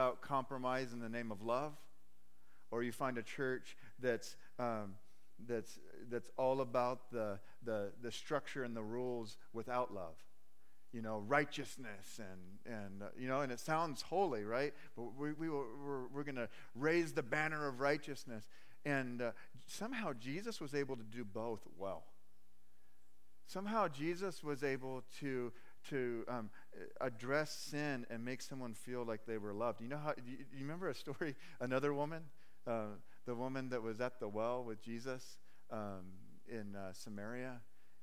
about compromise in the name of love, or you find a church that's um, that's that's all about the, the the structure and the rules without love you know, righteousness and, and uh, you know, and it sounds holy, right? But we, we, we're, we're going to raise the banner of righteousness. And uh, somehow Jesus was able to do both well. Somehow Jesus was able to, to um, address sin and make someone feel like they were loved. You know how, you, you remember a story, another woman, uh, the woman that was at the well with Jesus um, in uh, Samaria?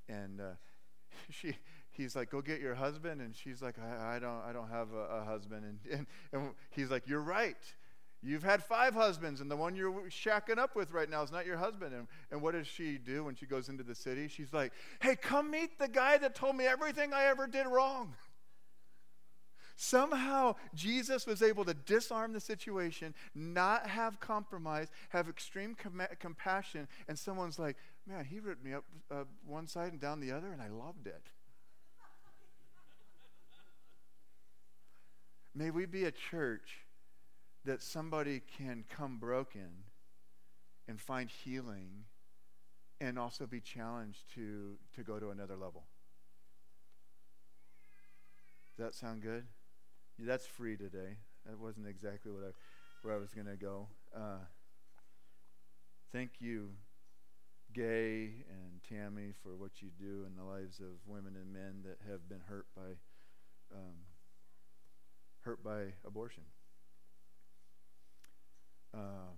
And uh, she, he's like, "Go get your husband," and she's like, "I, I don't, I don't have a, a husband." And, and and he's like, "You're right. You've had five husbands, and the one you're shacking up with right now is not your husband." And and what does she do when she goes into the city? She's like, "Hey, come meet the guy that told me everything I ever did wrong." Somehow, Jesus was able to disarm the situation, not have compromise, have extreme com- compassion, and someone's like, man, he ripped me up uh, one side and down the other, and I loved it. May we be a church that somebody can come broken and find healing and also be challenged to, to go to another level. Does that sound good? Yeah, that's free today. That wasn't exactly what I, where I was going to go. Uh, thank you, Gay and Tammy, for what you do in the lives of women and men that have been hurt by um, hurt by abortion. Um,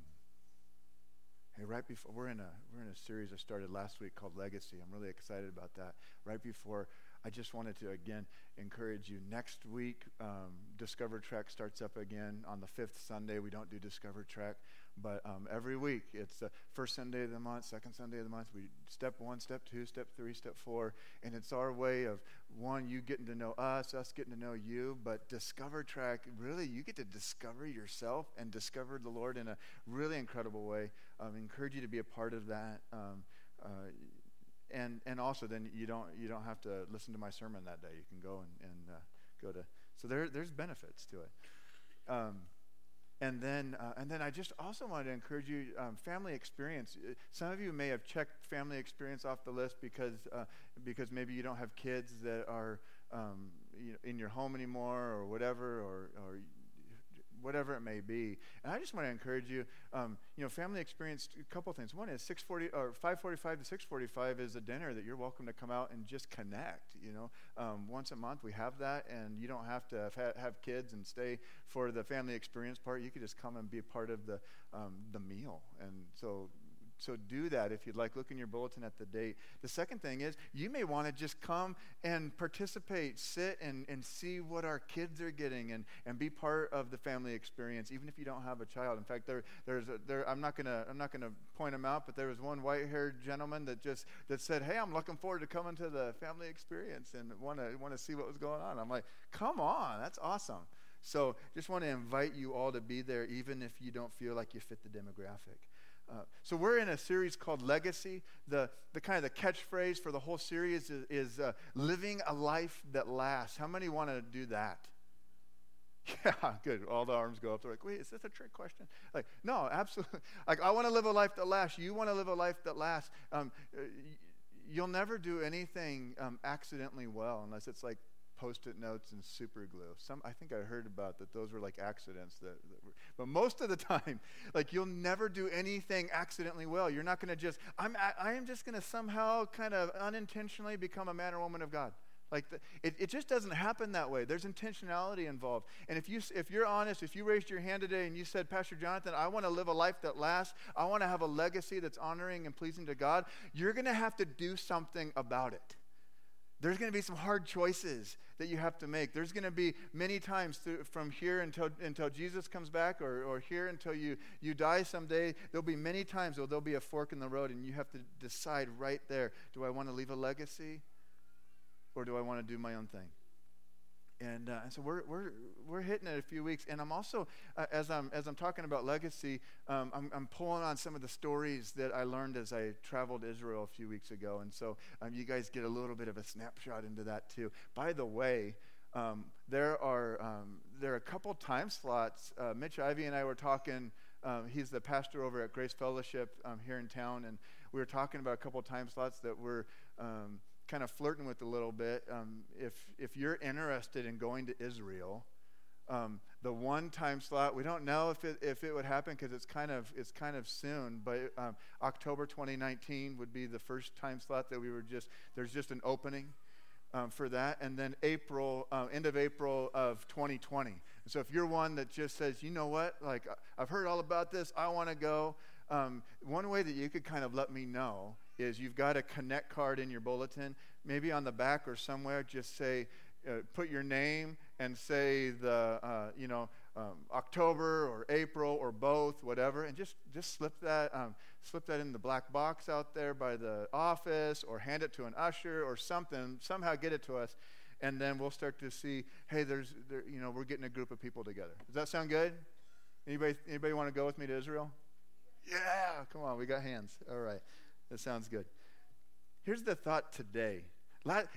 hey, right before we're in a we're in a series I started last week called Legacy. I'm really excited about that. Right before I just wanted to again encourage you. Next week, um, Discover Trek starts up again on the fifth Sunday. We don't do Discover Trek, but um, every week it's the first Sunday of the month, second Sunday of the month. We step one, step two, step three, step four, and it's our way of one, you getting to know us, us getting to know you. But Discover Track, really, you get to discover yourself and discover the Lord in a really incredible way. Um, encourage you to be a part of that. Um, uh, and and also then you don't you don't have to listen to my sermon that day. You can go and, and uh, go to so there there's benefits to it. Um, and then uh, and then I just also wanted to encourage you um, family experience. Uh, some of you may have checked family experience off the list because uh, because maybe you don't have kids that are um, you know, in your home anymore or whatever or or whatever it may be. And I just want to encourage you. Um, you know, family experience a couple things. One is 6:40 or 5:45 to 6:45 is a dinner that you're welcome to come out and just connect. You know, um, once a month we have that, and you don't have to have, have, kids and stay for the family experience part. You could just come and be a part of the um, the meal. And so so do that if you'd like. Look in your bulletin at the date. The second thing is you may want to just come and participate, sit and, and see what our kids are getting and, and be part of the family experience, even if you don't have a child. In fact, there, there's a, there, I'm not gonna I'm not gonna point them out, but there was one white-haired gentleman that just that said, "Hey, I'm looking forward to coming to the family experience and want to see what was going on." I'm like, "Come on, that's awesome." So just want to invite you all to be there, even if you don't feel like you fit the demographic. Uh, so we're in a series called Legacy. The, the kind of the catchphrase for the whole series is, is uh, living a life that lasts. How many want to do that? Yeah, good. All the arms go up. They're like, wait, is this a trick question? Like, no, absolutely. Like, I want to live a life that lasts. You want to live a life that lasts. Um, uh, you'll never do anything um, accidentally well unless it's like post-it notes and super glue. Some I think I heard about that those were like accidents that, that were, but most of the time like you'll never do anything accidentally well. You're not going to just I'm I, am just going to somehow kind of unintentionally become a man or woman of God. Like the, it, it just doesn't happen that way. There's intentionality involved. And if you if you're honest, if you raised your hand today and you said, Pastor Jonathan, I want to live a life that lasts. I want to have a legacy that's honoring and pleasing to God. You're going to have to do something about it. There's going to be some hard choices that you have to make. There's going to be many times through, from here until, until Jesus comes back or, or here until you, you die someday. There'll be many times where there'll be a fork in the road, and you have to decide right there do I want to leave a legacy or do I want to do my own thing? And, uh, and so we're, we're, we're hitting it a few weeks. And I'm also, uh, as, I'm, as I'm talking about legacy, um, I'm, I'm pulling on some of the stories that I learned as I traveled Israel a few weeks ago. And so um, you guys get a little bit of a snapshot into that too. By the way, um, there are um, there are a couple time slots. Uh, Mitch Ivy and I were talking. Um, he's the pastor over at Grace Fellowship um, here in town, and we were talking about a couple time slots that we're um, kind of flirting with a little bit. Um, if if you're interested in going to Israel, um, the one time slot we don't know if it if it would happen because it's kind of it's kind of soon, but um, October 2019 would be the first time slot that we were just there's just an opening um, for that. And then April, uh, end of April of 2020. So if you're one that just says, you know what, like I've heard all about this, I want to go. Um, one way that you could kind of let me know is you've got a connect card in your bulletin, maybe on the back or somewhere. Just say, uh, put your name and say the, uh, you know, um, October or April or both, whatever, and just just slip that um, slip that in the black box out there by the office, or hand it to an usher or something. Somehow get it to us, and then we'll start to see. Hey, there's there, you know we're getting a group of people together. Does that sound good? Anybody anybody want to go with me to Israel? Yeah, come on, we got hands. All right, that sounds good. Here's the thought today.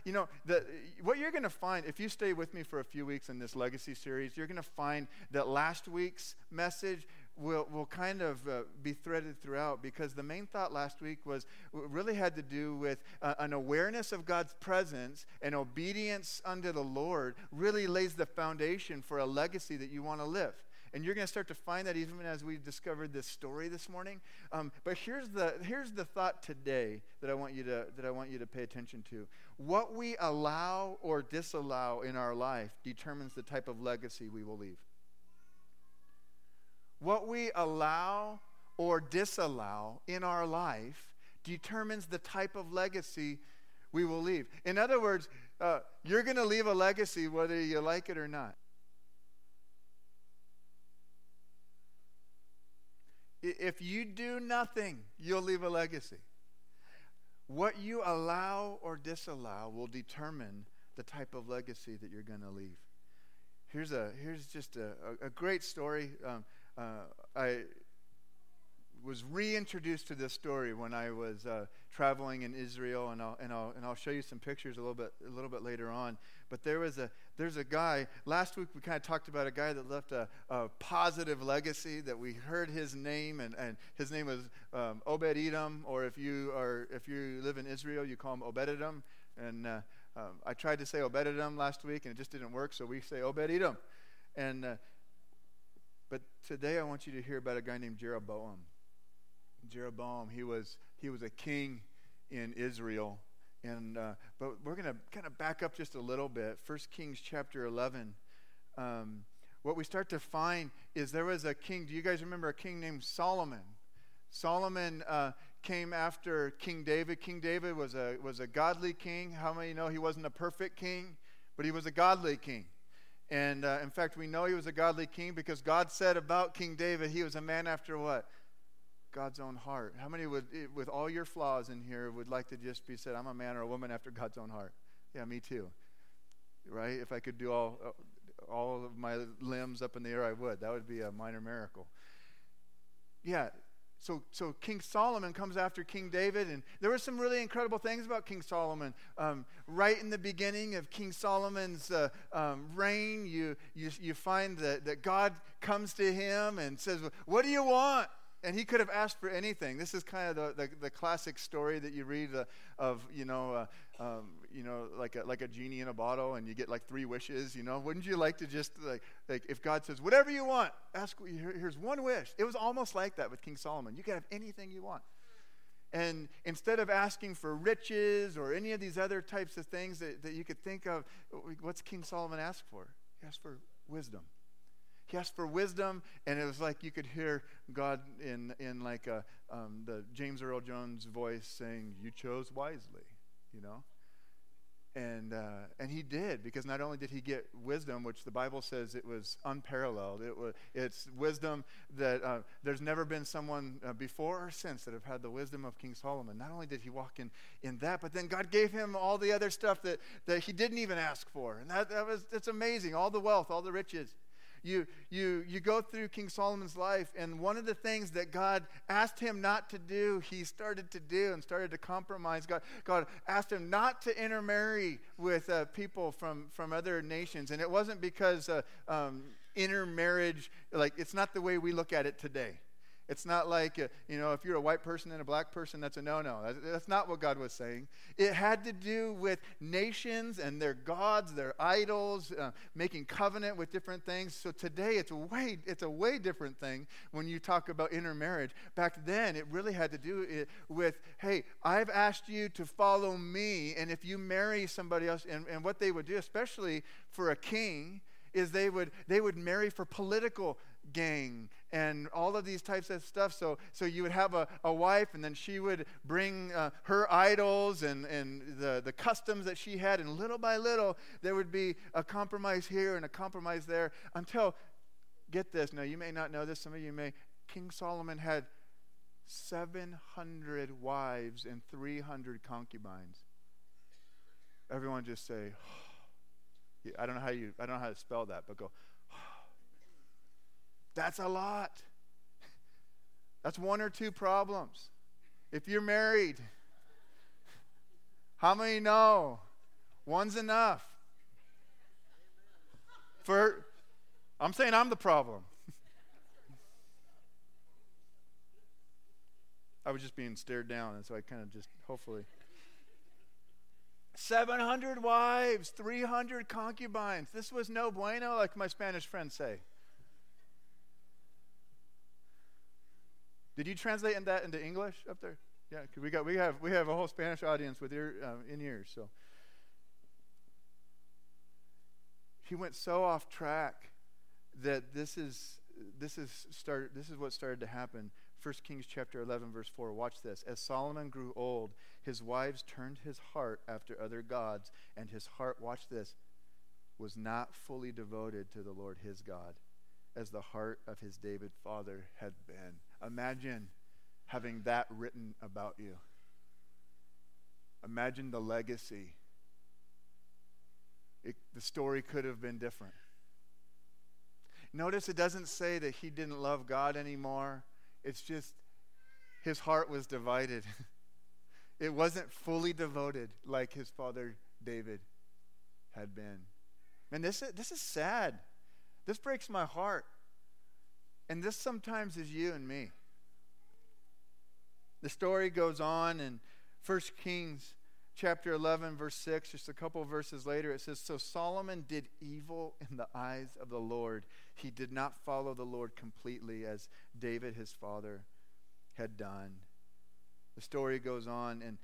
You know, the, what you're going to find, if you stay with me for a few weeks in this legacy series, you're going to find that last week's message will, will kind of uh, be threaded throughout because the main thought last week was really had to do with uh, an awareness of God's presence and obedience unto the Lord really lays the foundation for a legacy that you want to live. And you're going to start to find that even as we discovered this story this morning. Um, but here's the, here's the thought today that I, want you to, that I want you to pay attention to. What we allow or disallow in our life determines the type of legacy we will leave. What we allow or disallow in our life determines the type of legacy we will leave. In other words, uh, you're going to leave a legacy whether you like it or not. If you do nothing, you'll leave a legacy. What you allow or disallow will determine the type of legacy that you're going to leave. Here's, a, here's just a, a, a great story. Um, uh, I was reintroduced to this story when I was uh, traveling in Israel, and I'll, and, I'll, and I'll show you some pictures a little bit, a little bit later on. But there was a, there's a guy, last week we kind of talked about a guy that left a, a positive legacy, that we heard his name, and, and his name was um, Obed Edom, or if you, are, if you live in Israel, you call him Obed Edom. And uh, um, I tried to say Obed Edom last week, and it just didn't work, so we say Obed Edom. And, uh, but today I want you to hear about a guy named Jeroboam. Jeroboam, he was, he was a king in Israel. And, uh, but we're going to kind of back up just a little bit. First Kings chapter 11. Um, what we start to find is there was a king. Do you guys remember a king named Solomon? Solomon uh, came after King David. King David was a, was a godly king. How many know he wasn't a perfect king, but he was a godly king? And uh, in fact, we know he was a godly king because God said about King David, he was a man after what? God's own heart. How many would, eh, with all your flaws in here, would like to just be said, I'm a man or a woman after God's own heart? Yeah, me too. Right? If I could do all, uh, all of my limbs up in the air, I would. That would be a minor miracle. Yeah. So, so King Solomon comes after King David, and there were some really incredible things about King Solomon. Um, right in the beginning of King Solomon's uh, um, reign, you, you, you find that, that God comes to him and says, What do you want? And he could have asked for anything. This is kind of the, the, the classic story that you read uh, of, you know, uh, um, you know, like a, like a genie in a bottle, and you get like three wishes. You know, wouldn't you like to just like, like if God says whatever you want, ask. Here's one wish. It was almost like that with King Solomon. You could have anything you want. And instead of asking for riches or any of these other types of things that, that you could think of, what's King Solomon ask for? He asked for wisdom. He asked for wisdom, and it was like you could hear God in, in like a, um, the James Earl Jones voice saying, You chose wisely, you know? And, uh, and he did, because not only did he get wisdom, which the Bible says it was unparalleled, it was, it's wisdom that uh, there's never been someone uh, before or since that have had the wisdom of King Solomon. Not only did he walk in, in that, but then God gave him all the other stuff that, that he didn't even ask for. And that, that was, that's amazing all the wealth, all the riches. You, you, you go through King Solomon's life, and one of the things that God asked him not to do, he started to do and started to compromise. God, God asked him not to intermarry with uh, people from, from other nations. And it wasn't because uh, um, intermarriage, like, it's not the way we look at it today. It's not like, uh, you know, if you're a white person and a black person, that's a no no. That's, not what God was saying. It had to do with nations and their gods, their idols, uh, making covenant with different things. So today it's a, way, it's a way different thing when you talk about intermarriage. Back then, it really had to do with, hey, I've asked you to follow me, and if you marry somebody else, and, and what they would do, especially for a king, is they would they would marry for political gang and all of these types of stuff. So, so you would have a, a wife, and then she would bring uh, her idols and, and the, the customs that she had, and little by little, there would be a compromise here and a compromise there until, get this, now you may not know this, some of you may, King Solomon had 700 wives and 300 concubines. Everyone just say, I don't know how you, I don't know how to spell that, but go, that's a lot. That's one or two problems. If you're married, how many know? One's enough. For I'm saying I'm the problem. I was just being stared down, and so I kind of just hopefully. 700 wives, 300 concubines. This was no bueno, like my Spanish friends say. Did you translate that into English up there? Yeah, we got we have we have a whole Spanish audience with ear uh, in ears. So he went so off track that this is this is started this is what started to happen. 1 Kings chapter 11 verse 4 watch this as Solomon grew old his wives turned his heart after other gods and his heart watch this was not fully devoted to the Lord his God as the heart of his David father had been Imagine having that written about you. Imagine the legacy. It, the story could have been different. Notice it doesn't say that he didn't love God anymore. It's just his heart was divided. it wasn't fully devoted like his father David had been. And this is, this is sad. This breaks my heart. And this sometimes is you and me. The story goes on in 1 Kings chapter 11, verse 6, just a couple verses later, it says, So Solomon did evil in the eyes of the Lord. He did not follow the Lord completely as David, his father, had done. The story goes on, and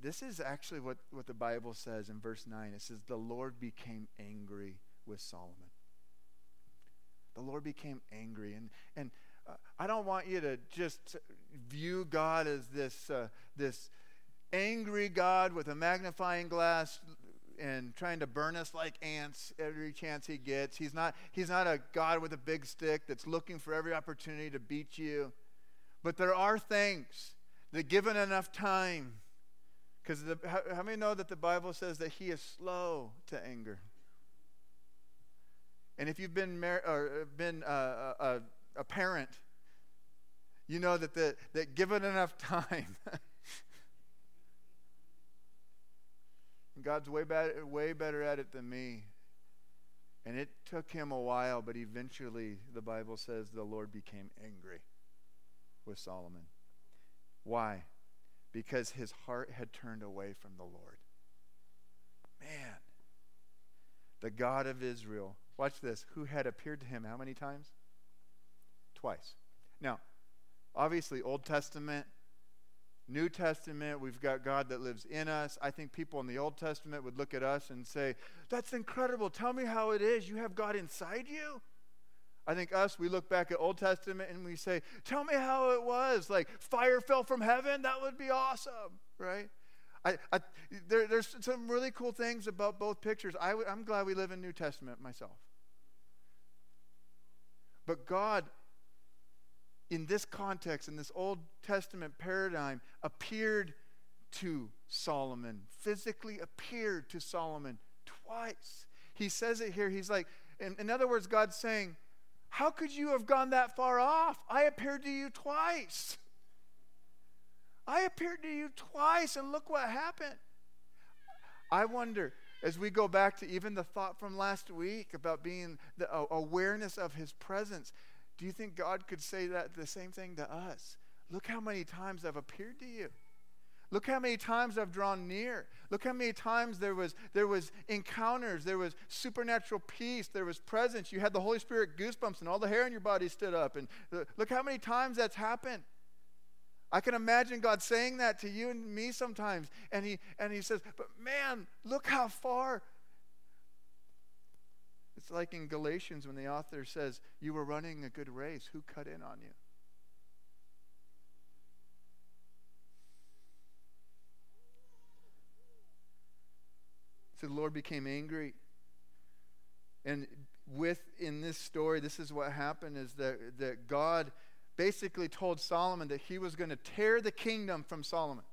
this is actually what, what the Bible says in verse 9. It says, The Lord became angry with Solomon the Lord became angry. And, and uh, I don't want you to just view God as this, uh, this angry God with a magnifying glass and trying to burn us like ants every chance he gets. He's not, he's not a God with a big stick that's looking for every opportunity to beat you. But there are things that, given enough time, because how, how many know that the Bible says that he is slow to anger? And if you've been, mar- uh, been uh, a, a parent, you know that, the, that given enough time, God's way, bad, way better at it than me. And it took him a while, but eventually, the Bible says the Lord became angry with Solomon. Why? Because his heart had turned away from the Lord. Man, the God of Israel watch this, who had appeared to him how many times? Twice. Now, obviously, Old Testament, New Testament, we've got God that lives in us. I think people in the Old Testament would look at us and say, That's incredible. Tell me how it is. You have God inside you? I think us, we look back at Old Testament and we say, Tell me how it was. Like fire fell from heaven? That would be awesome, right? I, I, there, there's some really cool things about both pictures. I, I'm glad we live in New Testament myself. But God, in this context, in this Old Testament paradigm, appeared to Solomon, physically appeared to Solomon twice. He says it here. He's like, in, in other words, God's saying, How could you have gone that far off? I appeared to you twice. I appeared to you twice, and look what happened. I wonder, as we go back to even the thought from last week about being the uh, awareness of his presence, do you think God could say that the same thing to us? Look how many times I've appeared to you. Look how many times I've drawn near. Look how many times there was there was encounters, there was supernatural peace, there was presence. You had the Holy Spirit goosebumps and all the hair on your body stood up. And uh, look how many times that's happened. I can imagine God saying that to you and me sometimes. And he and he says, "But man, look how far it's like in Galatians when the author says, You were running a good race. Who cut in on you? So the Lord became angry. And with in this story, this is what happened is that, that God basically told Solomon that he was going to tear the kingdom from Solomon.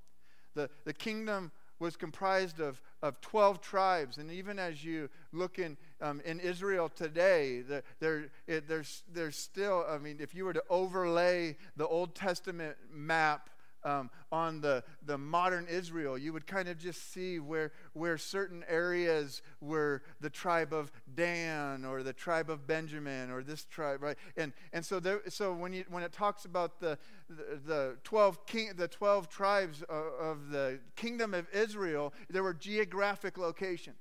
The, the kingdom was comprised of, of 12 tribes. And even as you look in, um, in Israel today, the, there, it, there's, there's still, I mean, if you were to overlay the Old Testament map um, on the, the modern Israel, you would kind of just see where, where certain areas were the tribe of Dan or the tribe of Benjamin or this tribe, right? And, and so, there, so when, you, when it talks about the, the, the 12, king, the 12 tribes of, of the kingdom of Israel, there were geographic locations.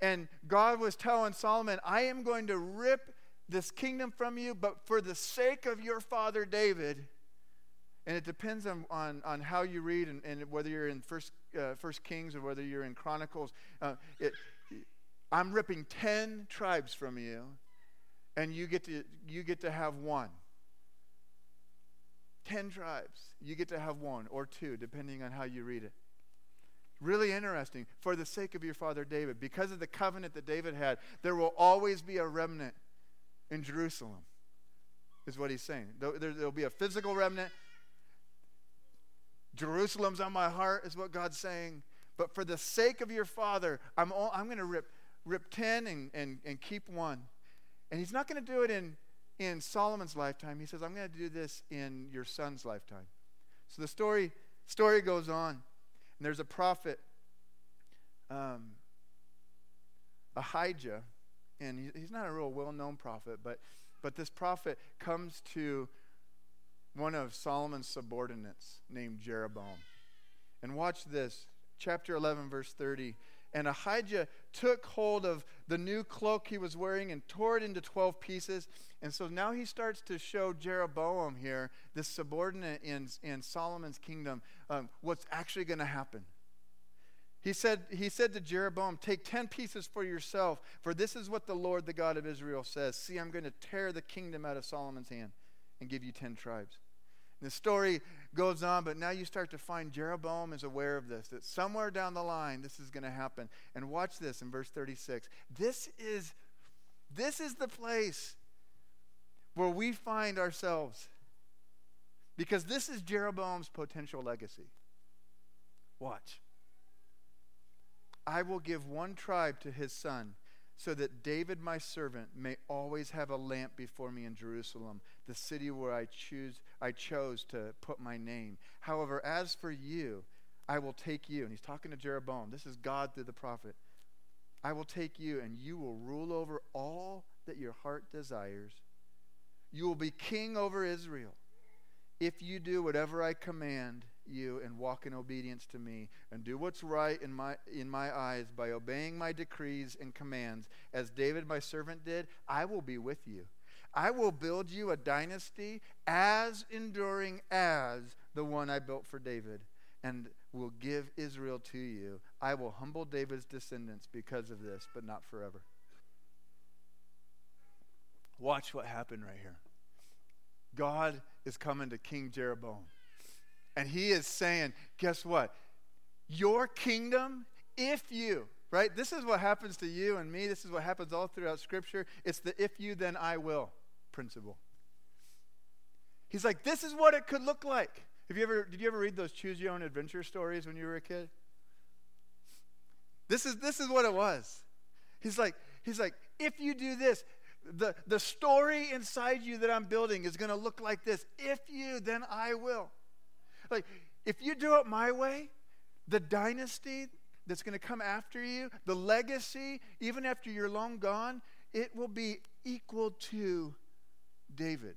And God was telling Solomon, I am going to rip this kingdom from you, but for the sake of your father David, and it depends on, on, on how you read and, and whether you're in First, uh, First Kings or whether you're in Chronicles. Uh, it, I'm ripping 10 tribes from you, and you get to, you get to have one. 10 tribes. You get to have one or two, depending on how you read it. Really interesting. For the sake of your father David, because of the covenant that David had, there will always be a remnant in Jerusalem, is what he's saying. There, will be a physical remnant, Jerusalem's on my heart, is what God's saying. But for the sake of your father, I'm, I'm going to rip, rip 10 and, and, and keep one. And he's not going to do it in, in Solomon's lifetime. He says, I'm going to do this in your son's lifetime. So the story, story goes on. And there's a prophet, um, Ahijah, and he's not a real well known prophet, but, but this prophet comes to one of Solomon's subordinates named Jeroboam. And watch this, chapter 11, verse 30. And Ahijah took hold of the new cloak he was wearing and tore it into 12 pieces. And so now he starts to show Jeroboam here, this subordinate in, in Solomon's kingdom, um, what's actually going to happen. He said, he said to Jeroboam, Take 10 pieces for yourself, for this is what the Lord, the God of Israel, says. See, I'm going to tear the kingdom out of Solomon's hand and give you 10 tribes. And the story goes on, but now you start to find Jeroboam is aware of this, that somewhere down the line this is going to happen. And watch this in verse 36. This is, this is the place where we find ourselves. Because this is Jeroboam's potential legacy. Watch. I will give one tribe to his son so that David, my servant, may always have a lamp before me in Jerusalem, the city where I choose I chose to put my name. However, as for you, I will take you. And he's talking to Jeroboam. This is God through the prophet. I will take you, and you will rule over all that your heart desires. You will be king over Israel if you do whatever I command you and walk in obedience to me and do what's right in my in my eyes by obeying my decrees and commands. As David my servant did I will be with you. I will build you a dynasty as enduring as the one I built for David and will give Israel to you. I will humble David's descendants because of this but not forever. Watch what happened right here. God is coming to King Jeroboam and he is saying, guess what? Your kingdom, if you, right? This is what happens to you and me. This is what happens all throughout Scripture. It's the if you, then I will principle. He's like, this is what it could look like. Have you ever, did you ever read those choose your own adventure stories when you were a kid? This is, this is what it was. He's like, he's like, if you do this, the, the story inside you that I'm building is going to look like this. If you, then I will. Like, if you do it my way, the dynasty that's going to come after you, the legacy, even after you're long gone, it will be equal to David.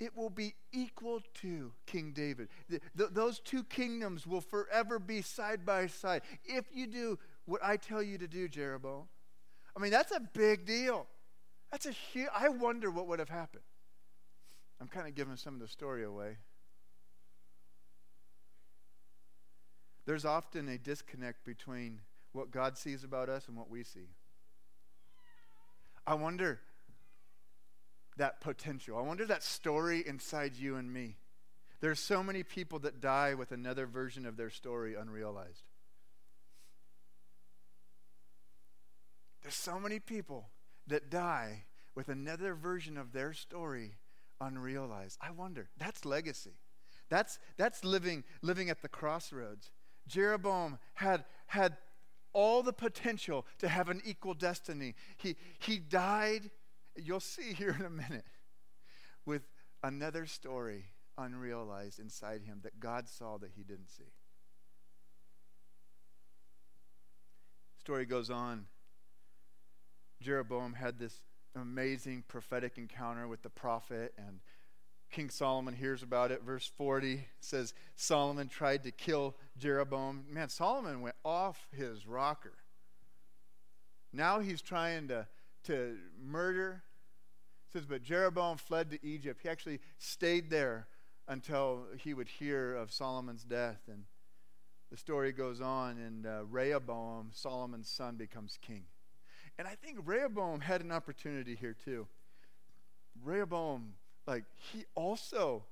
It will be equal to King David. The, the, those two kingdoms will forever be side by side. If you do what I tell you to do, Jeroboam, I mean, that's a big deal. That's a huge, I wonder what would have happened. I'm kind of giving some of the story away. There's often a disconnect between what God sees about us and what we see. I wonder that potential. I wonder that story inside you and me. There's so many people that die with another version of their story unrealized. There's so many people that die with another version of their story unrealized. I wonder. That's legacy. That's that's living living at the crossroads. Jeroboam had had all the potential to have an equal destiny. He he died, you'll see here in a minute, with another story unrealized inside him that God saw that he didn't see. Story goes on. Jeroboam had this amazing prophetic encounter with the prophet, and King Solomon hears about it. Verse 40 says Solomon tried to kill Jeroboam. Man, Solomon went off his rocker. Now he's trying to, to murder. It says, but Jeroboam fled to Egypt. He actually stayed there until he would hear of Solomon's death. And the story goes on, and uh, Rehoboam, Solomon's son, becomes king. And I think Rehoboam had an opportunity here too. Rehoboam, like, he also,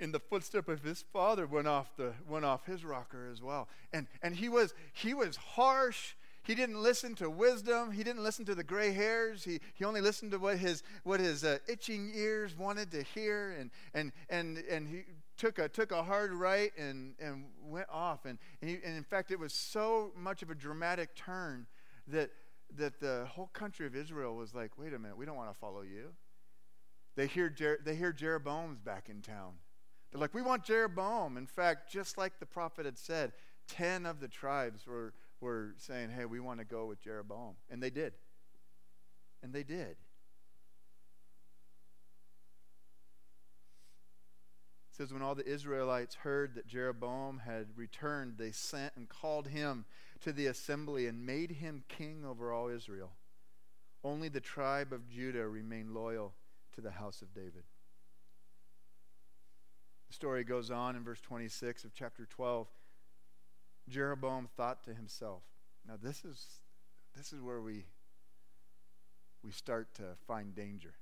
in the footstep of his father, went off the went off his rocker as well. And and he was he was harsh. He didn't listen to wisdom. He didn't listen to the gray hairs. He, he only listened to what his what his uh, itching ears wanted to hear. And and and and he took a took a hard right and and went off. And and, he, and in fact, it was so much of a dramatic turn that that the whole country of Israel was like, wait a minute, we don't want to follow you. They hear, Jer- they hear Jeroboam's back in town. They're like, we want Jeroboam. In fact, just like the prophet had said, 10 of the tribes were, were saying, hey, we want to go with Jeroboam. And they did. And they did. It says, when all the Israelites heard that Jeroboam had returned, they sent and called him to the assembly and made him king over all Israel. Only the tribe of Judah remained loyal to the house of David. The story goes on in verse 26 of chapter 12. Jeroboam thought to himself. Now this is this is where we we start to find danger.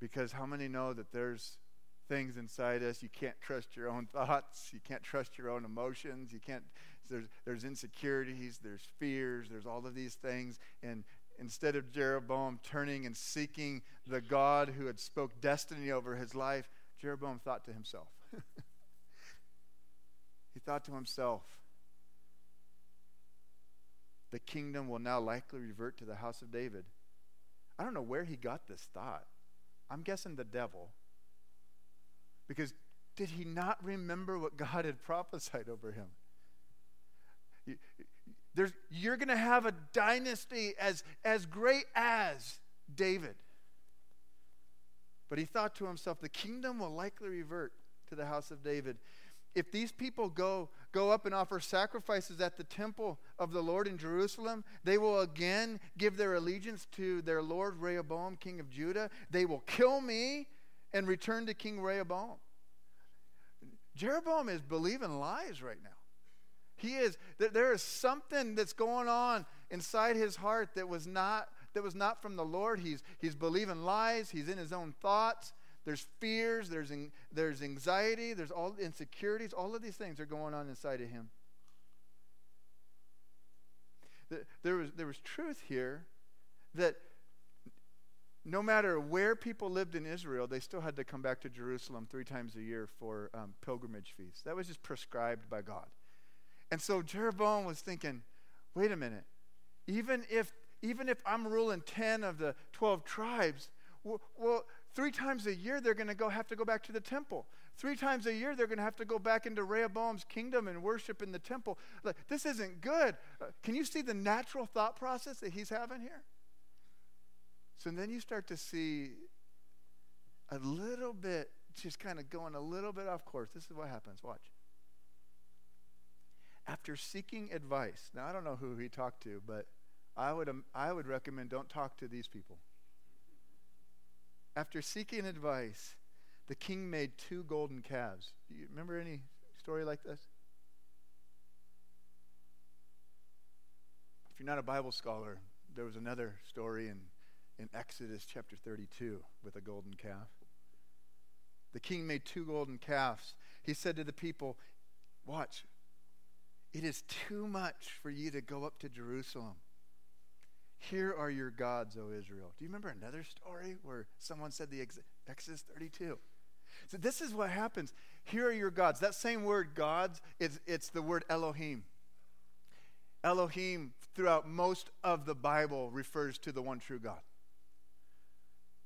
Because how many know that there's things inside us you can't trust your own thoughts, you can't trust your own emotions, you can't there's, there's insecurities, there's fears, there's all of these things. And instead of Jeroboam turning and seeking the God who had spoke destiny over his life, Jeroboam thought to himself. he thought to himself, the kingdom will now likely revert to the house of David. I don't know where he got this thought. I'm guessing the devil. Because did he not remember what God had prophesied over him? There's, you're going to have a dynasty as, as great as David. But he thought to himself, the kingdom will likely revert to the house of David. If these people go, go up and offer sacrifices at the temple of the Lord in Jerusalem, they will again give their allegiance to their Lord Rehoboam, king of Judah. They will kill me and return to King Rehoboam. Jeroboam is believing lies right now. He is, that there is something that's going on inside his heart that was not, that was not from the Lord. He's, he's believing lies, he's in his own thoughts. There's fears, there's, there's anxiety, there's all insecurities. All of these things are going on inside of him. There was, there was truth here that no matter where people lived in Israel, they still had to come back to Jerusalem three times a year for um, pilgrimage feasts. That was just prescribed by God. And so Jeroboam was thinking, wait a minute. Even if even if I'm ruling 10 of the 12 tribes, well, well three times a year they're going to have to go back to the temple. Three times a year they're going to have to go back into Rehoboam's kingdom and worship in the temple. Like, this isn't good. Uh, can you see the natural thought process that he's having here? So then you start to see a little bit, just kind of going a little bit off course. This is what happens. Watch. After seeking advice, now I don't know who he talked to, but I would, um, I would recommend don't talk to these people. After seeking advice, the king made two golden calves. Do you remember any story like this? If you're not a Bible scholar, there was another story in, in Exodus chapter 32 with a golden calf. The king made two golden calves. He said to the people, Watch, it is too much for you to go up to Jerusalem. Here are your gods, O Israel. Do you remember another story where someone said the Exodus 32? So this is what happens. Here are your gods. That same word, gods, it's the word Elohim. Elohim, throughout most of the Bible, refers to the one true God.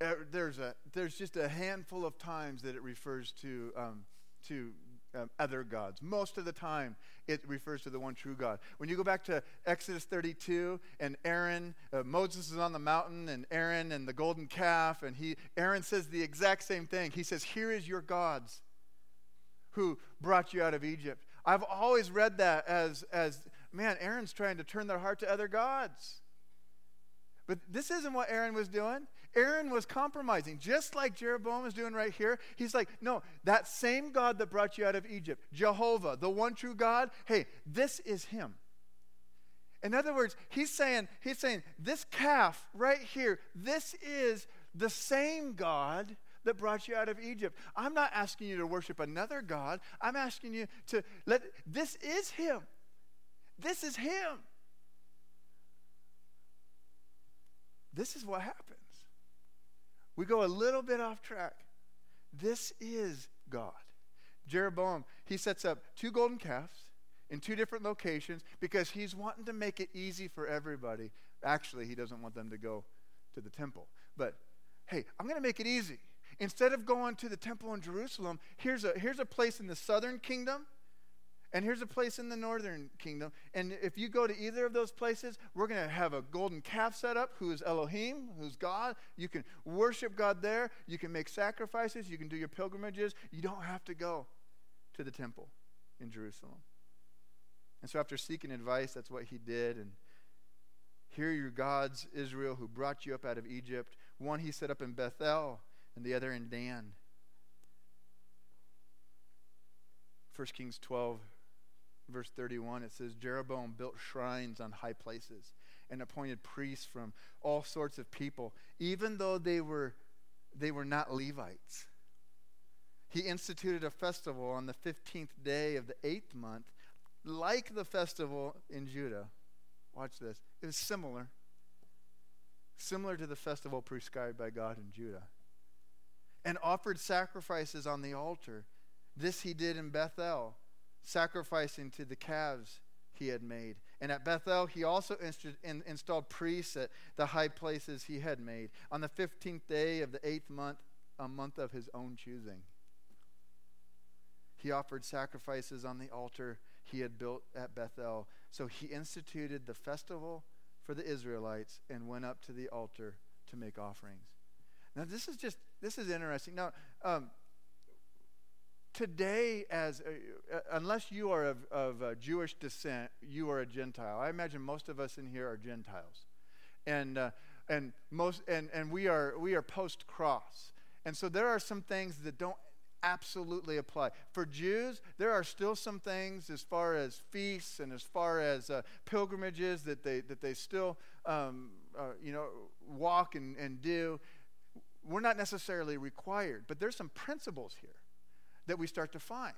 Er, there's, a, there's just a handful of times that it refers to, um, to um, other gods. Most of the time, it refers to the one true God. When you go back to Exodus 32, and Aaron, uh, Moses is on the mountain, and Aaron and the golden calf, and he, Aaron says the exact same thing. He says, "Here is your gods, who brought you out of Egypt." I've always read that as, as man, Aaron's trying to turn their heart to other gods. But this isn't what Aaron was doing. Aaron was compromising, just like Jeroboam is doing right here. He's like, no, that same God that brought you out of Egypt, Jehovah, the one true God, hey, this is him. In other words, he's saying, he's saying, this calf right here, this is the same God that brought you out of Egypt. I'm not asking you to worship another God. I'm asking you to let this is him. This is him. This is what happens. We go a little bit off track. This is God. Jeroboam, he sets up two golden calves in two different locations because he's wanting to make it easy for everybody. Actually, he doesn't want them to go to the temple. But hey, I'm going to make it easy. Instead of going to the temple in Jerusalem, here's a, here's a place in the southern kingdom and here's a place in the northern kingdom. And if you go to either of those places, we're going to have a golden calf set up, who is Elohim, who's God. You can worship God there. You can make sacrifices. You can do your pilgrimages. You don't have to go to the temple in Jerusalem. And so, after seeking advice, that's what he did. And here are your gods, Israel, who brought you up out of Egypt. One he set up in Bethel, and the other in Dan. 1 Kings 12, verse 31, it says Jeroboam built shrines on high places and appointed priests from all sorts of people, even though they were, they were not Levites. He instituted a festival on the 15th day of the eighth month, like the festival in Judah. Watch this. It was similar. Similar to the festival prescribed by God in Judah. And offered sacrifices on the altar. This he did in Bethel sacrificing to the calves he had made. And at Bethel, he also in, installed priests at the high places he had made. On the 15th day of the eighth month, a month of his own choosing, he offered sacrifices on the altar he had built at Bethel. So he instituted the festival for the Israelites and went up to the altar to make offerings. Now, this is just, this is interesting. Now, um, today as uh, unless you are of, of uh, jewish descent you are a gentile. I imagine most of us in here are gentiles. And uh, and most and and we are we are post cross and so there are some things that don't absolutely apply. For jews there are still some things as far as feasts and as far as uh, pilgrimages that they that they still um, uh, you know walk and, and do. We're not necessarily required but there's some principles here that we start to find.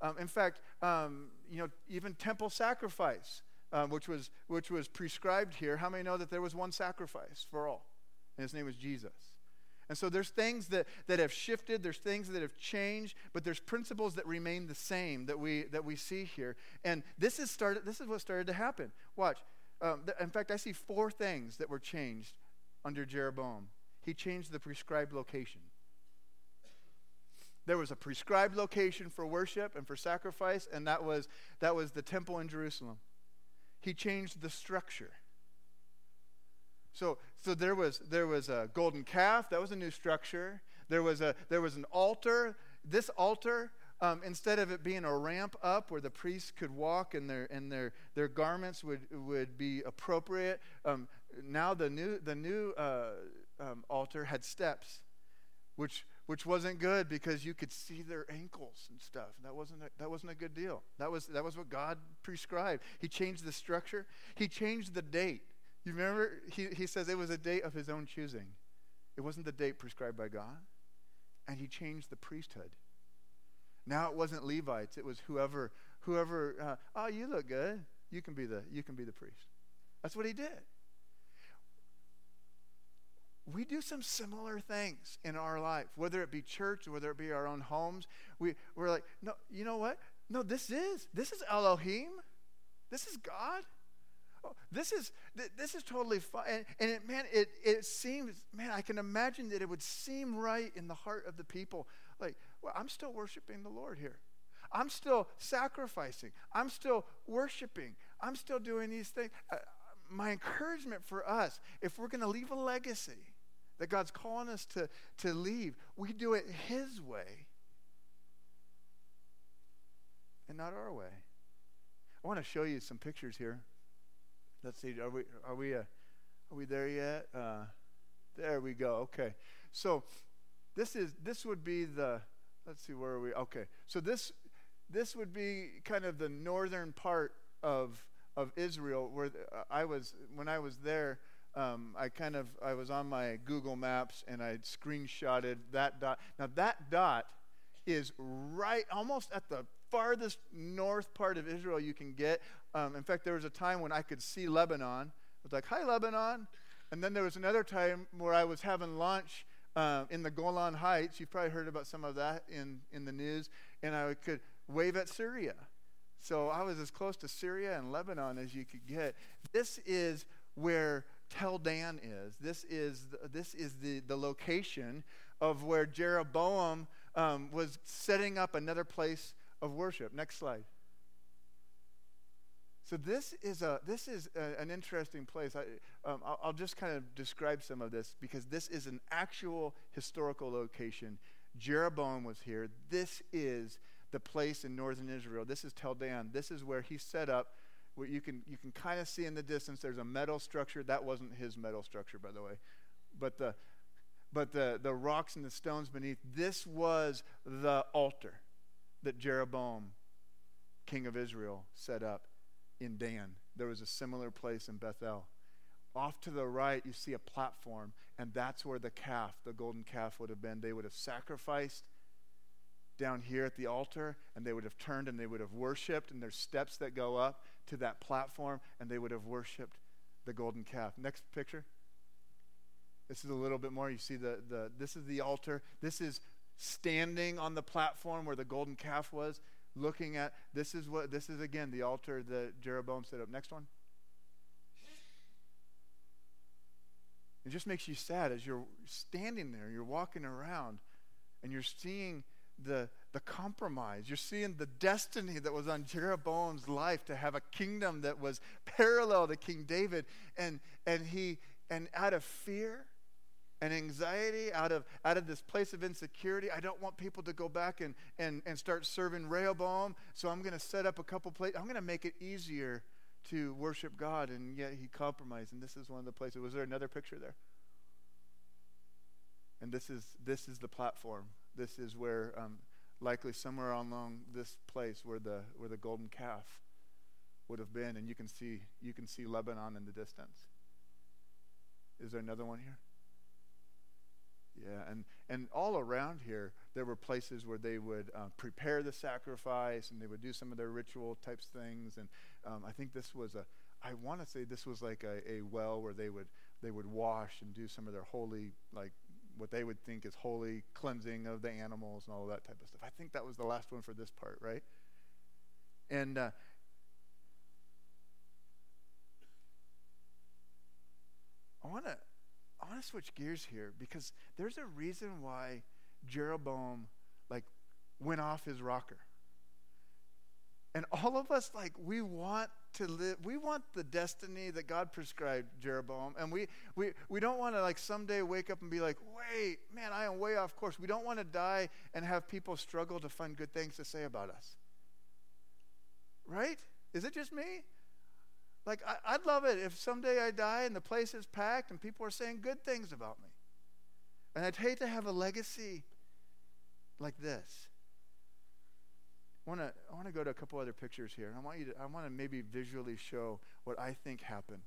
Um, in fact, um, you know, even temple sacrifice, um, which, was, which was prescribed here, how many know that there was one sacrifice for all? And his name was Jesus. And so there's things that, that have shifted, there's things that have changed, but there's principles that remain the same that we, that we see here. And this is, started, this is what started to happen. Watch. um, th- in fact, I see four things that were changed under Jeroboam. He changed the prescribed location. There was a prescribed location for worship and for sacrifice, and that was, that was the temple in Jerusalem. He changed the structure. So, so there, was, there was a golden calf, that was a new structure. There was, a, there was an altar. This altar, um, instead of it being a ramp up where the priests could walk and their, and their, their garments would, would be appropriate, um, now the new, the new uh, um, altar had steps, which which wasn't good because you could see their ankles and stuff. That wasn't a, that wasn't a good deal. That was that was what God prescribed. He changed the structure. He changed the date. You remember he, he says it was a date of his own choosing. It wasn't the date prescribed by God. And he changed the priesthood. Now it wasn't Levites. It was whoever whoever. Uh, oh, you look good. You can be the you can be the priest. That's what he did we do some similar things in our life, whether it be church, whether it be our own homes. We, we're like, no, you know what? No, this is, this is Elohim. This is God. Oh, this is this is totally fine. And, and it, man, it, it seems, man, I can imagine that it would seem right in the heart of the people. Like, well, I'm still worshiping the Lord here. I'm still sacrificing. I'm still worshiping. I'm still doing these things. Uh, my encouragement for us, if we're going to leave a legacy, that God's calling us to, to leave, we do it His way and not our way. I want to show you some pictures here. Let's see. Are we are we uh, are we there yet? Uh, there we go. Okay. So this is this would be the. Let's see. Where are we? Okay. So this this would be kind of the northern part of of Israel, where uh, I was when I was there um, I kind of I was on my Google Maps and I screenshotted that dot. Now that dot is right almost at the farthest north part of Israel you can get. Um, in fact, there was a time when I could see Lebanon. I was like, "Hi, Lebanon," and then there was another time where I was having lunch uh, in the Golan Heights. You've probably heard about some of that in in the news, and I could wave at Syria. So I was as close to Syria and Lebanon as you could get. This is where Tel Dan is. This is, this is the, the location of where Jeroboam um, was setting up another place of worship. Next slide. So this is a this is a, an interesting place. I, um, I'll, I'll, just kind of describe some of this because this is an actual historical location. Jeroboam was here. This is the place in northern Israel. This is Tel Dan. This is where he set up you can you can kind of see in the distance there's a metal structure. That wasn't his metal structure, by the way, but the but the the rocks and the stones beneath. This was the altar that Jeroboam, king of Israel, set up in Dan. There was a similar place in Bethel. Off to the right, you see a platform, and that's where the calf, the golden calf, would have been. They would have sacrificed down here at the altar, and they would have turned and they would have worshiped, and there's steps that go up to that platform and they would have worshiped the golden calf. Next picture. This is a little bit more. You see the, the this is the altar. This is standing on the platform where the golden calf was, looking at this is what this is again the altar that Jeroboam set up. Next one. It just makes you sad as you're standing there, you're walking around, and you're seeing the, the compromise. You're seeing the destiny that was on Jeroboam's life to have a kingdom that was parallel to King David. And, and he, and out of fear and anxiety, out of, out of this place of insecurity, I don't want people to go back and, and, and start serving Rehoboam. So I'm going to set up a couple places. I'm going to make it easier to worship God. And yet he compromised. And this is one of the places. Was there another picture there? And this is, this is the platform this is where, um, likely somewhere along this place where the, where the golden calf would have been, and you can see, you can see Lebanon in the distance. Is there another one here? Yeah, and, and all around here, there were places where they would uh, prepare the sacrifice and they would do some of their ritual types things. And um, I think this was a, I want to say this was like a, a well where they would, they would wash and do some of their holy, like what they would think is holy cleansing of the animals and all that type of stuff. I think that was the last one for this part, right? And uh, I want to I want to switch gears here because there's a reason why Jeroboam like went off his rocker. And all of us like we want to live we want the destiny that God prescribed Jeroboam and we we we don't want to like someday wake up and be like, "Wait, man, I am way off course." We don't want to die and have people struggle to find good things to say about us. Right? Is it just me? Like, I, would love it if someday I die and the place is packed and people are saying good things about me. And I'd hate to have a legacy like this. I want to I want to go to a couple other pictures here. I want you to I want to maybe visually show what I think happened.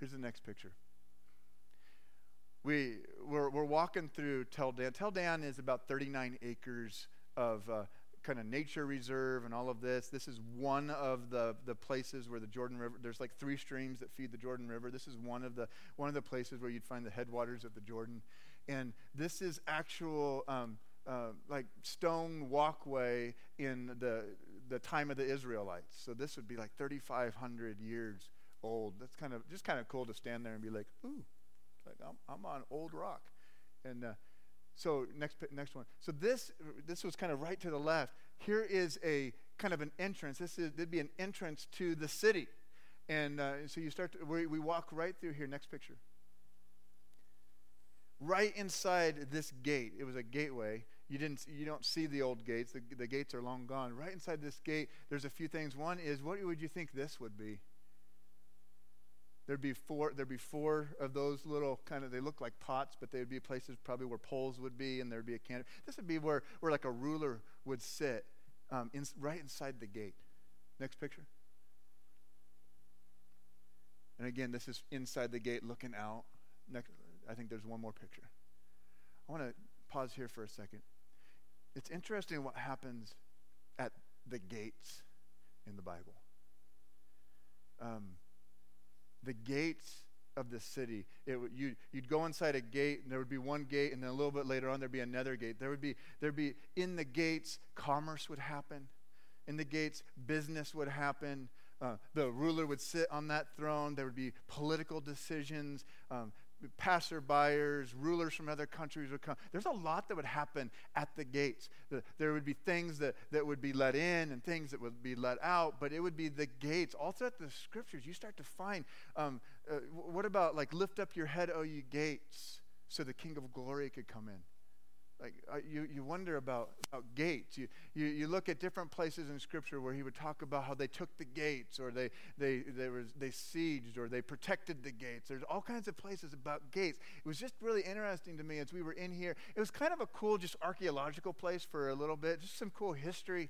Here's the next picture. We we're, we're walking through Tel Dan. Tel Dan is about 39 acres of uh, kind of nature reserve and all of this. This is one of the, the places where the Jordan River, there's like three streams that feed the Jordan River. This is one of the, one of the places where you'd find the headwaters of the Jordan. And this is actual, um, uh, like stone walkway in the, the time of the Israelites. So this would be like 3,500 years old. That's kind of, just kind of cool to stand there and be like, ooh, like I'm, I'm on old rock. And, uh, so next next one. So this this was kind of right to the left. Here is a kind of an entrance. This is there'd be an entrance to the city, and uh, so you start. To, we, we walk right through here. Next picture. Right inside this gate, it was a gateway. You didn't you don't see the old gates. The, the gates are long gone. Right inside this gate, there's a few things. One is what would you think this would be? There'd be four. There'd be four of those little kind of. They look like pots, but they would be places probably where poles would be, and there'd be a can. This would be where where like a ruler would sit, um, in, right inside the gate. Next picture. And again, this is inside the gate, looking out. Next, I think there's one more picture. I want to pause here for a second. It's interesting what happens at the gates in the Bible. Um, the gates of the city. It, you, you'd go inside a gate, and there would be one gate, and then a little bit later on, there'd be another gate. There would be, there'd be in the gates, commerce would happen. In the gates, business would happen. Uh, the ruler would sit on that throne. There would be political decisions. Um, passerbyers, rulers from other countries would come. There's a lot that would happen at the gates. There would be things that, that would be let in and things that would be let out, but it would be the gates. All throughout the scriptures, you start to find um, uh, what about like lift up your head, O ye gates, so the King of glory could come in? Like uh, you, you wonder about, about gates. You, you, you look at different places in scripture where he would talk about how they took the gates or they, they, they, was, they sieged or they protected the gates. There's all kinds of places about gates. It was just really interesting to me as we were in here. It was kind of a cool just archaeological place for a little bit just some cool history.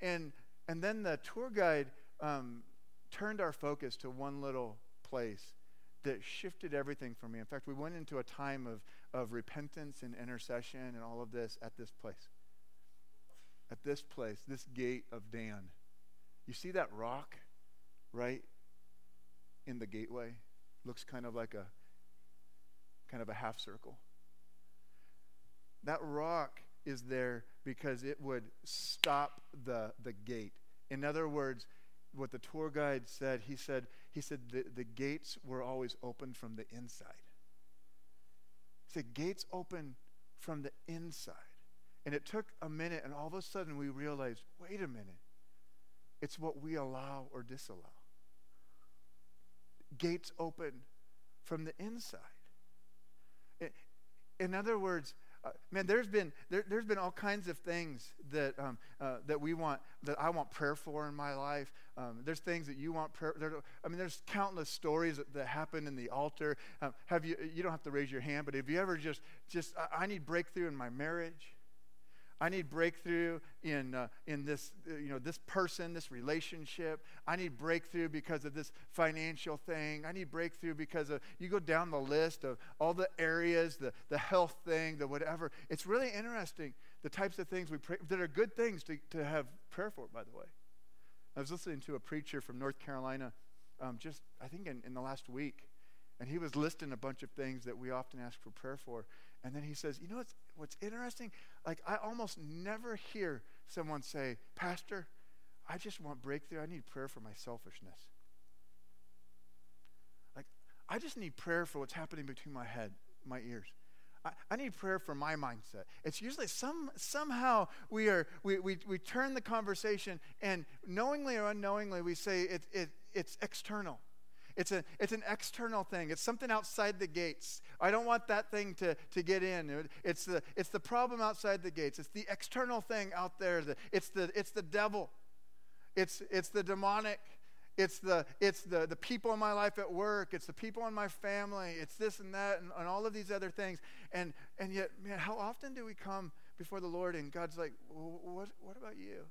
And and then the tour guide um, turned our focus to one little place that shifted everything for me. In fact, we went into a time of, of repentance and intercession and all of this at this place. At this place, this gate of Dan. You see that rock right in the gateway? Looks kind of like a kind of a half circle. That rock is there because it would stop the, the gate. In other words, what the tour guide said, he said, he said the, the gates were always open from the inside. He said gates open from the inside. And it took a minute, and all of a sudden we realized wait a minute. It's what we allow or disallow. Gates open from the inside. In other words, uh, man, there's been there, has been all kinds of things that um, uh, that we want that I want prayer for in my life. Um, there's things that you want prayer. There, I mean, there's countless stories that, that happen in the altar. Um, have you? You don't have to raise your hand, but have you ever just just I, I need breakthrough in my marriage? I need breakthrough in, uh, in this, uh, you know, this person, this relationship. I need breakthrough because of this financial thing. I need breakthrough because of, you go down the list of all the areas, the, the health thing, the whatever. It's really interesting, the types of things we pray, that are good things to, to have prayer for, by the way. I was listening to a preacher from North Carolina um, just, I think, in, in the last week. And he was listing a bunch of things that we often ask for prayer for. And then he says, You know what's, what's interesting? Like, I almost never hear someone say, Pastor, I just want breakthrough. I need prayer for my selfishness. Like, I just need prayer for what's happening between my head, my ears. I, I need prayer for my mindset. It's usually some somehow we are we, we, we turn the conversation and knowingly or unknowingly we say it, it it's external. It's, a, it's an external thing. It's something outside the gates. I don't want that thing to, to get in. It's the, it's the problem outside the gates. It's the external thing out there. It's the, it's the devil. It's, it's the demonic. It's the it's the, the people in my life at work. It's the people in my family. It's this and that and, and all of these other things. And and yet, man, how often do we come before the Lord and God's like, what what about you?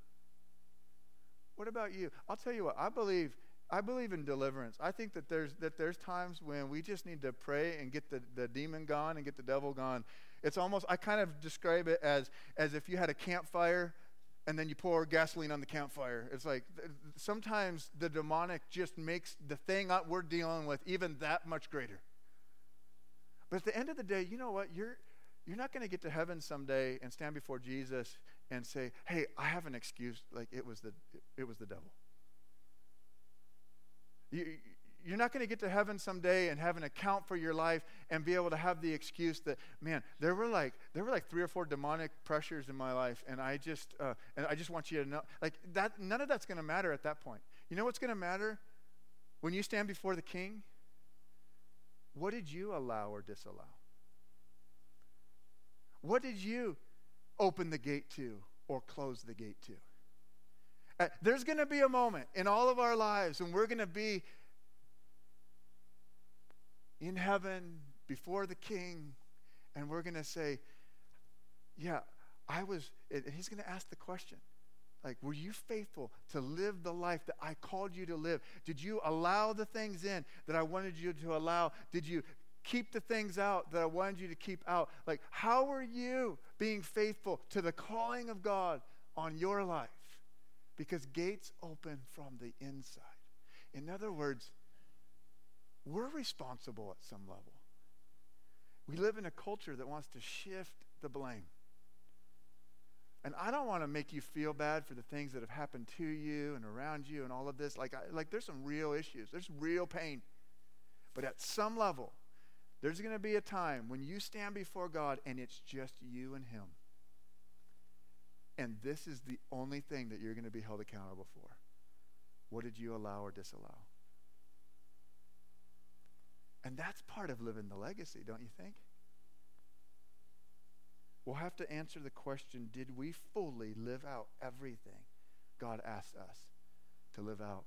What about you? I'll tell you what, I believe I believe in deliverance. I think that there's that there's times when we just need to pray and get the, the demon gone and get the devil gone. It's almost I kind of describe it as as if you had a campfire and then you pour gasoline on the campfire. It's like sometimes the demonic just makes the thing we're dealing with even that much greater. But at the end of the day, you know what? You're you're not going to get to heaven someday and stand before Jesus and say, "Hey, I have an excuse like it was the it was the devil." You, you're not going to get to heaven someday and have an account for your life and be able to have the excuse that man there were like there were like three or four demonic pressures in my life and i just uh, and i just want you to know like that none of that's going to matter at that point. You know what's going to matter? When you stand before the king what did you allow or disallow? What did you open the gate to or close the gate to Uh, there's going to be a moment in all of our lives when we're going to be in heaven before the king, and we're going to say, Yeah, I was, and he's going to ask the question. Like, were you faithful to live the life that I called you to live? Did you allow the things in that I wanted you to allow? Did you keep the things out that I wanted you to keep out? Like, how are you being faithful to the calling of God on your life? Because gates open from the inside. In other words, we're responsible at some level. We live in a culture that wants to shift the blame. And I don't want to make you feel bad for the things that have happened to you and around you and all of this. Like, I, like there's some real issues. There's real pain. But at some level, there's going to be a time when you stand before God and it's just you and Him. And this is the only thing that you're going to be held accountable for. What did you allow or disallow? And that's part of living the legacy, don't you think? We'll have to answer the question did we fully live out everything God asked us to live out?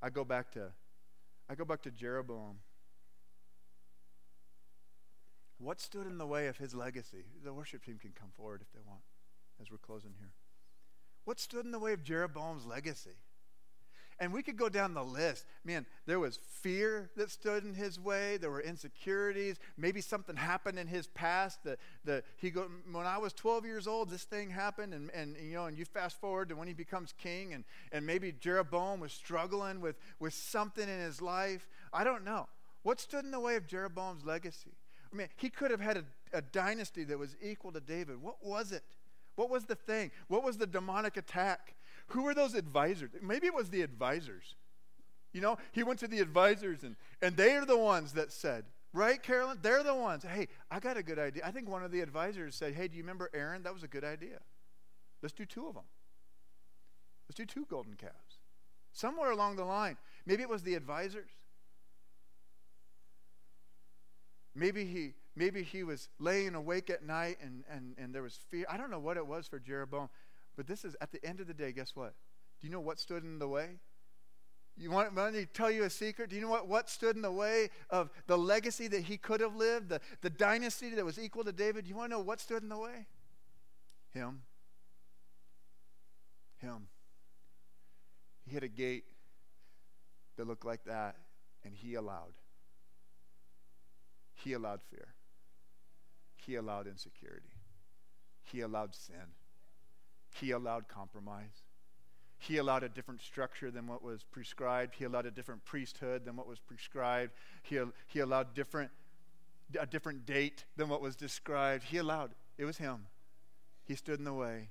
I go back to I go back to Jeroboam. What stood in the way of his legacy? The worship team can come forward if they want as we're closing here. What stood in the way of Jeroboam's legacy? And we could go down the list. Man, there was fear that stood in his way. There were insecurities. Maybe something happened in his past. That the he go when I was 12 years old, this thing happened, and, and you know, and you fast forward to when he becomes king, and, and maybe Jeroboam was struggling with, with something in his life. I don't know. What stood in the way of Jeroboam's legacy? I mean, he could have had a, a dynasty that was equal to David. What was it? What was the thing? What was the demonic attack? Who were those advisors? Maybe it was the advisors. You know, he went to the advisors, and, and they are the ones that said, right, Carolyn? They're the ones. Hey, I got a good idea. I think one of the advisors said, Hey, do you remember Aaron? That was a good idea. Let's do two of them. Let's do two golden calves. Somewhere along the line, maybe it was the advisors. Maybe he maybe he was laying awake at night and, and, and there was fear. I don't know what it was for Jeroboam. But this is, at the end of the day, guess what? Do you know what stood in the way? You want, me to tell you a secret? Do you know what, what stood in the way of the legacy that he could have lived, the, the dynasty that was equal to David? Do you want to know what stood in the way? Him. Him. He had a gate that looked like that, and he allowed. He allowed fear. He allowed insecurity. He allowed sin. He allowed compromise. He allowed a different structure than what was prescribed. He allowed a different priesthood than what was prescribed. He, he allowed different, a different date than what was described. He allowed. It was him. He stood in the way.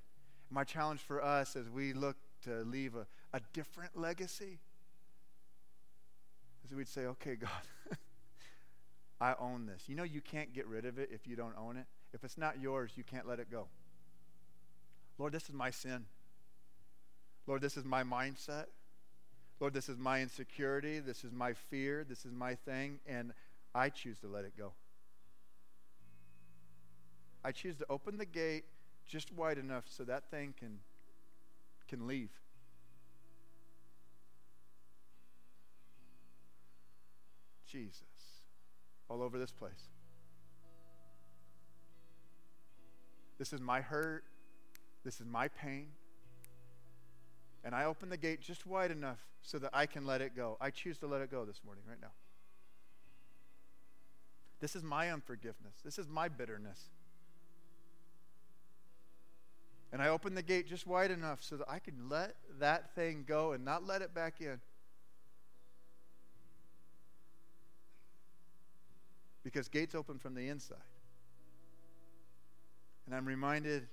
My challenge for us as we look to leave a, a different legacy is we'd say, okay, God, I own this. You know, you can't get rid of it if you don't own it. If it's not yours, you can't let it go. Lord, this is my sin. Lord, this is my mindset. Lord, this is my insecurity. This is my fear. This is my thing. And I choose to let it go. I choose to open the gate just wide enough so that thing can, can leave. Jesus. All over this place. This is my hurt. This is my pain. And I open the gate just wide enough so that I can let it go. I choose to let it go this morning, right now. This is my unforgiveness. This is my bitterness. And I open the gate just wide enough so that I can let that thing go and not let it back in. Because gates open from the inside. And I'm reminded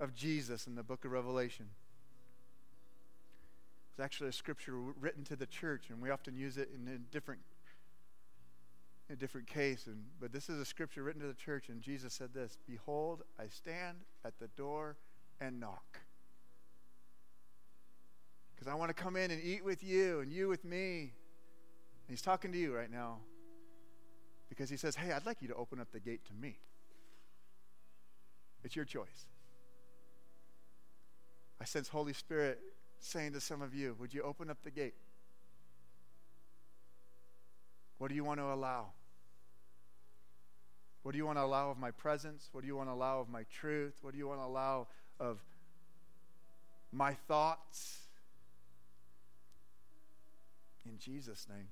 of Jesus in the book of Revelation. It's actually a scripture written to the church, and we often use it in a different, in a different case. And, but this is a scripture written to the church, and Jesus said this Behold, I stand at the door and knock. Because I want to come in and eat with you, and you with me. And he's talking to you right now. Because he says, Hey, I'd like you to open up the gate to me. It's your choice. I sense Holy Spirit saying to some of you, Would you open up the gate? What do you want to allow? What do you want to allow of my presence? What do you want to allow of my truth? What do you want to allow of my thoughts? In Jesus' name.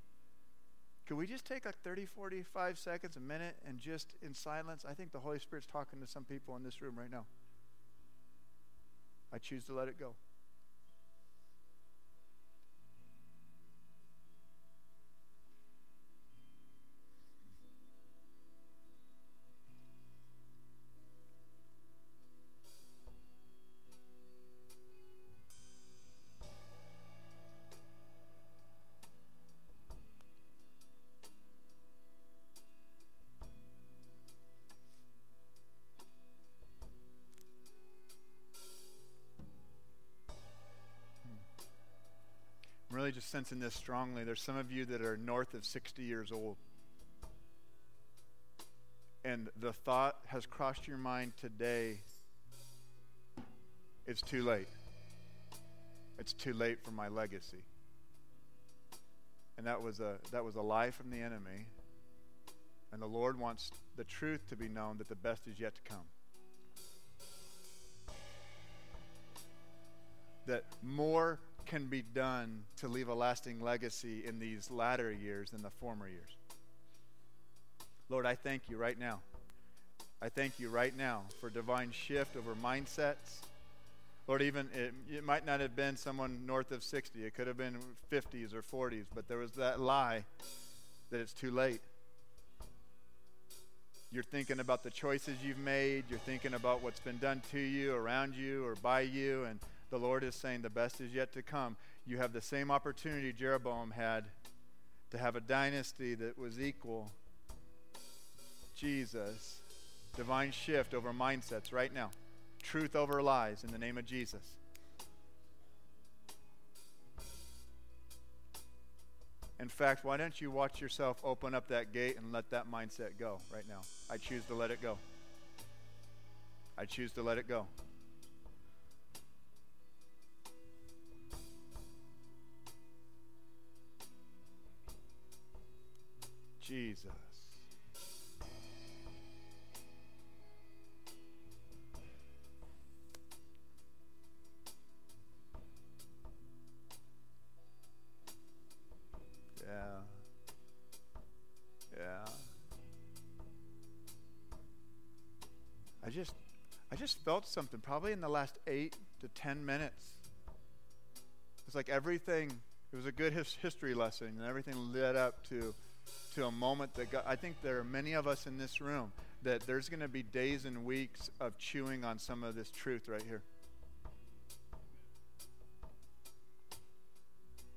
Could we just take like 30, 45 seconds, a minute, and just in silence? I think the Holy Spirit's talking to some people in this room right now. I choose to let it go. Just sensing this strongly. There's some of you that are north of 60 years old. And the thought has crossed your mind today it's too late. It's too late for my legacy. And that was a that was a lie from the enemy. And the Lord wants the truth to be known that the best is yet to come. That more can be done to leave a lasting legacy in these latter years than the former years. Lord, I thank you right now. I thank you right now for divine shift over mindsets. Lord, even it, it might not have been someone north of 60, it could have been 50s or 40s, but there was that lie that it's too late. You're thinking about the choices you've made, you're thinking about what's been done to you, around you, or by you, and the Lord is saying the best is yet to come. You have the same opportunity Jeroboam had to have a dynasty that was equal. Jesus, divine shift over mindsets right now. Truth over lies in the name of Jesus. In fact, why don't you watch yourself open up that gate and let that mindset go right now? I choose to let it go. I choose to let it go. Jesus. Yeah. Yeah. I just I just felt something probably in the last 8 to 10 minutes. It's like everything it was a good his, history lesson and everything led up to to a moment that God, I think there are many of us in this room that there's going to be days and weeks of chewing on some of this truth right here.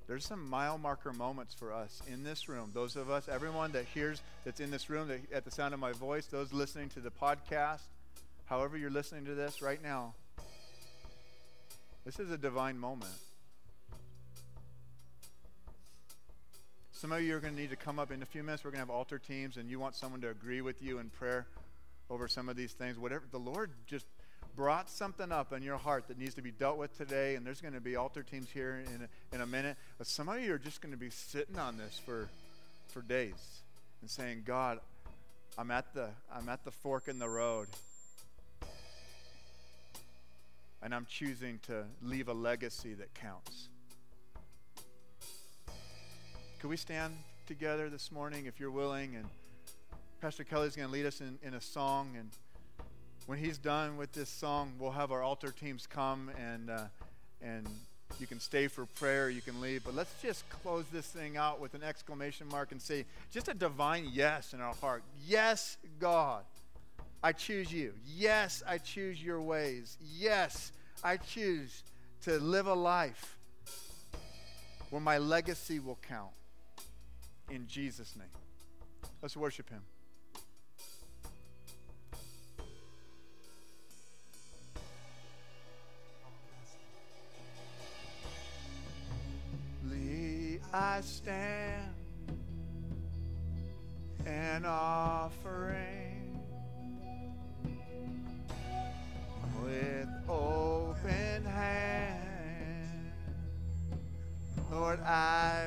there's some mile marker moments for us in this room. Those of us, everyone that hears that's in this room, that, at the sound of my voice, those listening to the podcast, however you're listening to this right now, this is a divine moment. Some of you are going to need to come up in a few minutes. We're going to have altar teams, and you want someone to agree with you in prayer over some of these things. Whatever the Lord just brought something up in your heart that needs to be dealt with today, and there's going to be altar teams here in a, in a minute. But some of you are just going to be sitting on this for for days and saying, God, I'm at the I'm at the fork in the road. And I'm choosing to leave a legacy that counts. Could we stand together this morning if you're willing? And Pastor Kelly's going to lead us in, in a song. And when he's done with this song, we'll have our altar teams come and, uh, and you can stay for prayer, you can leave. But let's just close this thing out with an exclamation mark and say just a divine yes in our heart. Yes, God, I choose you. Yes, I choose your ways. Yes, I choose to live a life where my legacy will count in Jesus' name. Let's worship Him. I stand an offering with open hand. Lord, I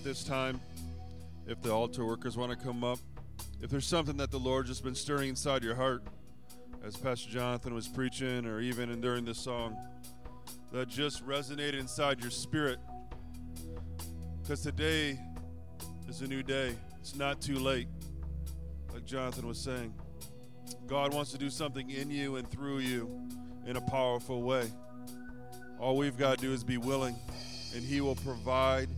at this time, if the altar workers want to come up, if there's something that the Lord just been stirring inside your heart, as Pastor Jonathan was preaching, or even during this song, that just resonated inside your spirit. Because today is a new day. It's not too late, like Jonathan was saying. God wants to do something in you and through you in a powerful way. All we've got to do is be willing, and He will provide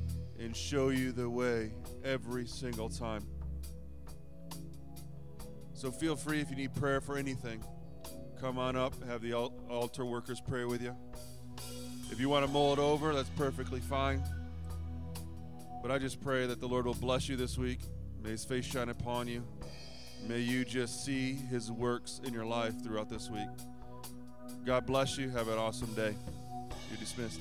and show you the way every single time. So feel free if you need prayer for anything. Come on up, have the altar workers pray with you. If you want to mull it over, that's perfectly fine. But I just pray that the Lord will bless you this week. May His face shine upon you. May you just see His works in your life throughout this week. God bless you. Have an awesome day. You're dismissed.